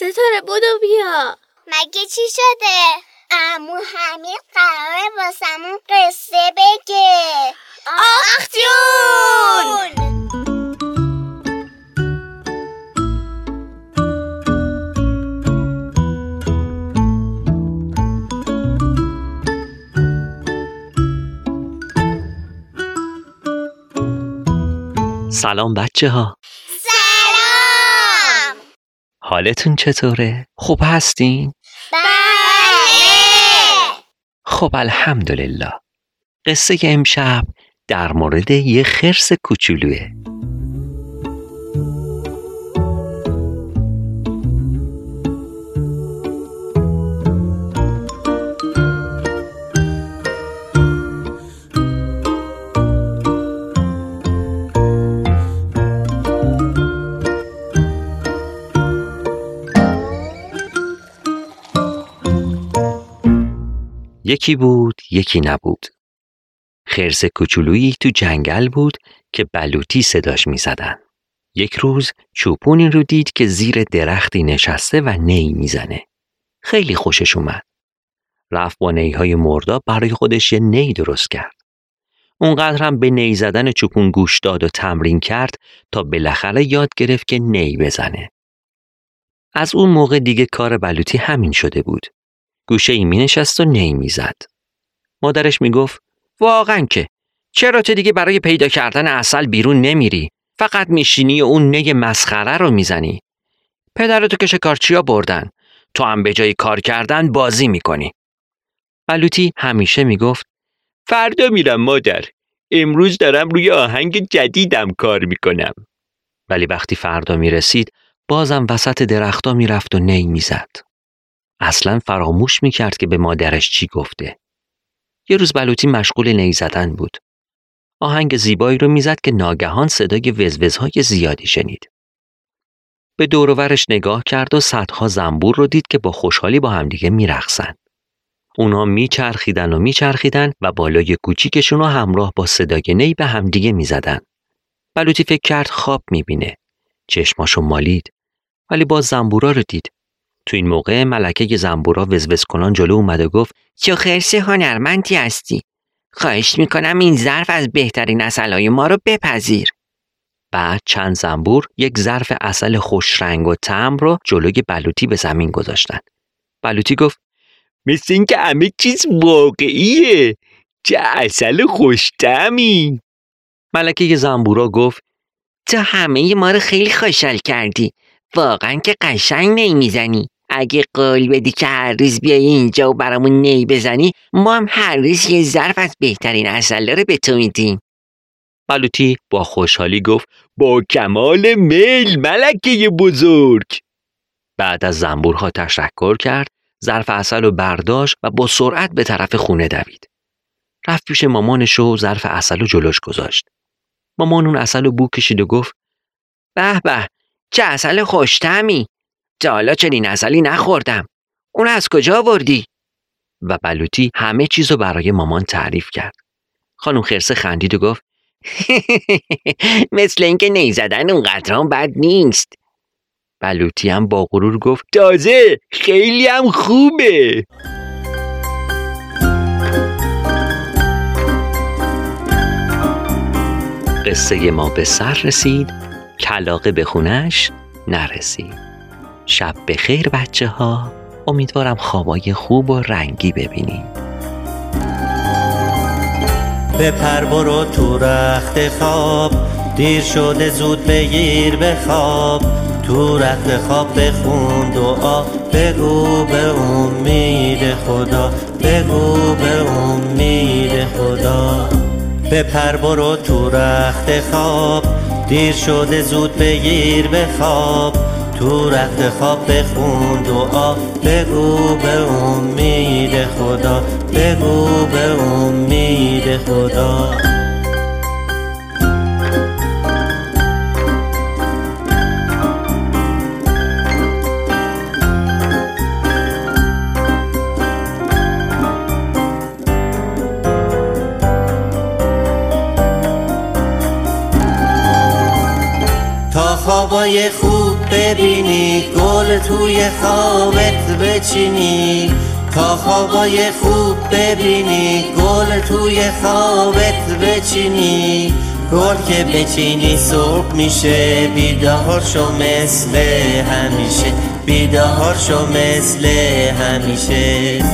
ستاره بودو بیا. مگه چی شده؟ امو همین قراره واسمون قصه بگه. آخ جون! سلام بچه ها حالتون چطوره؟ خوب هستین؟ بله خب الحمدلله قصه امشب در مورد یه خرس کوچولوه یکی بود یکی نبود خرس کوچولویی تو جنگل بود که بلوطی صداش می زدن. یک روز چوپونی رو دید که زیر درختی نشسته و نی می‌زنه. خیلی خوشش اومد. رفت با نیهای مرداب برای خودش یه نی درست کرد. اونقدر هم به نی زدن چوپون گوش داد و تمرین کرد تا بالاخره یاد گرفت که نی بزنه. از اون موقع دیگه کار بلوطی همین شده بود. گوشه ای می نشست و نی می زد. مادرش می گفت واقعا که چرا تو دیگه برای پیدا کردن اصل بیرون نمیری؟ فقط میشینی و اون نی مسخره رو می‌زنی. پدرتو که شکارچیا بردن. تو هم به جای کار کردن بازی می‌کنی. بلوتی همیشه می‌گفت فردا میرم مادر. امروز دارم روی آهنگ جدیدم کار می‌کنم. ولی وقتی فردا می‌رسید بازم وسط درختا می‌رفت و نی می‌زد. اصلا فراموش می‌کرد که به مادرش چی گفته. یه روز بلوطی مشغول نی زدن بود. آهنگ زیبایی رو می‌زد که ناگهان صدای وزوزهای زیادی شنید. به دوروورش نگاه کرد و صدها زنبور رو دید که با خوشحالی با همدیگه میرقصن. اونا میچرخیدن و میچرخیدن و بالای کوچیکشون رو همراه با صدای نی به همدیگه می‌زدن. بلوطی فکر کرد خواب می‌بینه. چشماشو مالید. ولی باز زنبورا رو دید. تو این موقع ملکه زنبورا وزوز کنان جلو اومد و گفت چه خرس هنرمندی هستی. خواهش می‌کنم این ظرف از بهترین اصلهای ما رو بپذیر. بعد چند زنبور یک ظرف اصل خوش رنگ و طعم رو جلوی بلوطی به زمین گذاشتن. بلوطی گفت مثل اینکه همه چیز واقعیه. چه اصل خوش طعمی. ملکه زنبورا گفت تو همه ما رو خیلی خوشحال کردی. واقعا که قشنگ نمی‌زنی. اگه قول بدی که هر روز بیای اینجا و برامون نی بزنی ما هم هر روز یه ظرف از بهترین اصله رو به تو میدیم. بلوتی با خوشحالی گفت با کمال میل ملکه بزرگ! بعد از زنبورها تشکر کرد ظرف اصل رو برداشت و با سرعت به طرف خونه دوید. رفت پیش مامانش و ظرف اصل رو جلوش گذاشت. مامان اون اصل رو بو کشید و گفت به به چه اصل خوشتمی تا حالا چنین اصلی نخوردم. اون از کجا آوردی؟ و بلوتی همه چیزو برای مامان تعریف کرد. خانم خرسه خندید و گفت مثل اینکه نی زدن اونقدر هم بد نیست. بلوتی هم با غرور گفت تازه خیلی هم خوبه. قصه ما به سر رسید. کلاقه به خونش نرسید شب به خیر بچه ها امیدوارم خوابای خوب و رنگی ببینیم بپر برو تو رخت خواب دیر شده زود بگیر به خواب. تو رخت خواب بخون دعا بگو به امید خدا بگو به امید خدا. بپر برو تو رخت خواب دیر شده زود بگیر به خواب. تو رخت خواب بخون دعا بگو به امید خدا. بگو به امید خدا. خوابای خوب ببینی گل توی خوابت بچینی. تا خوابای خوب ببینی گل توی خوابت بچینی. گل که بچینی صبح میشه بیدار شو مثل همیشه. بیدار شو مثل همیشه.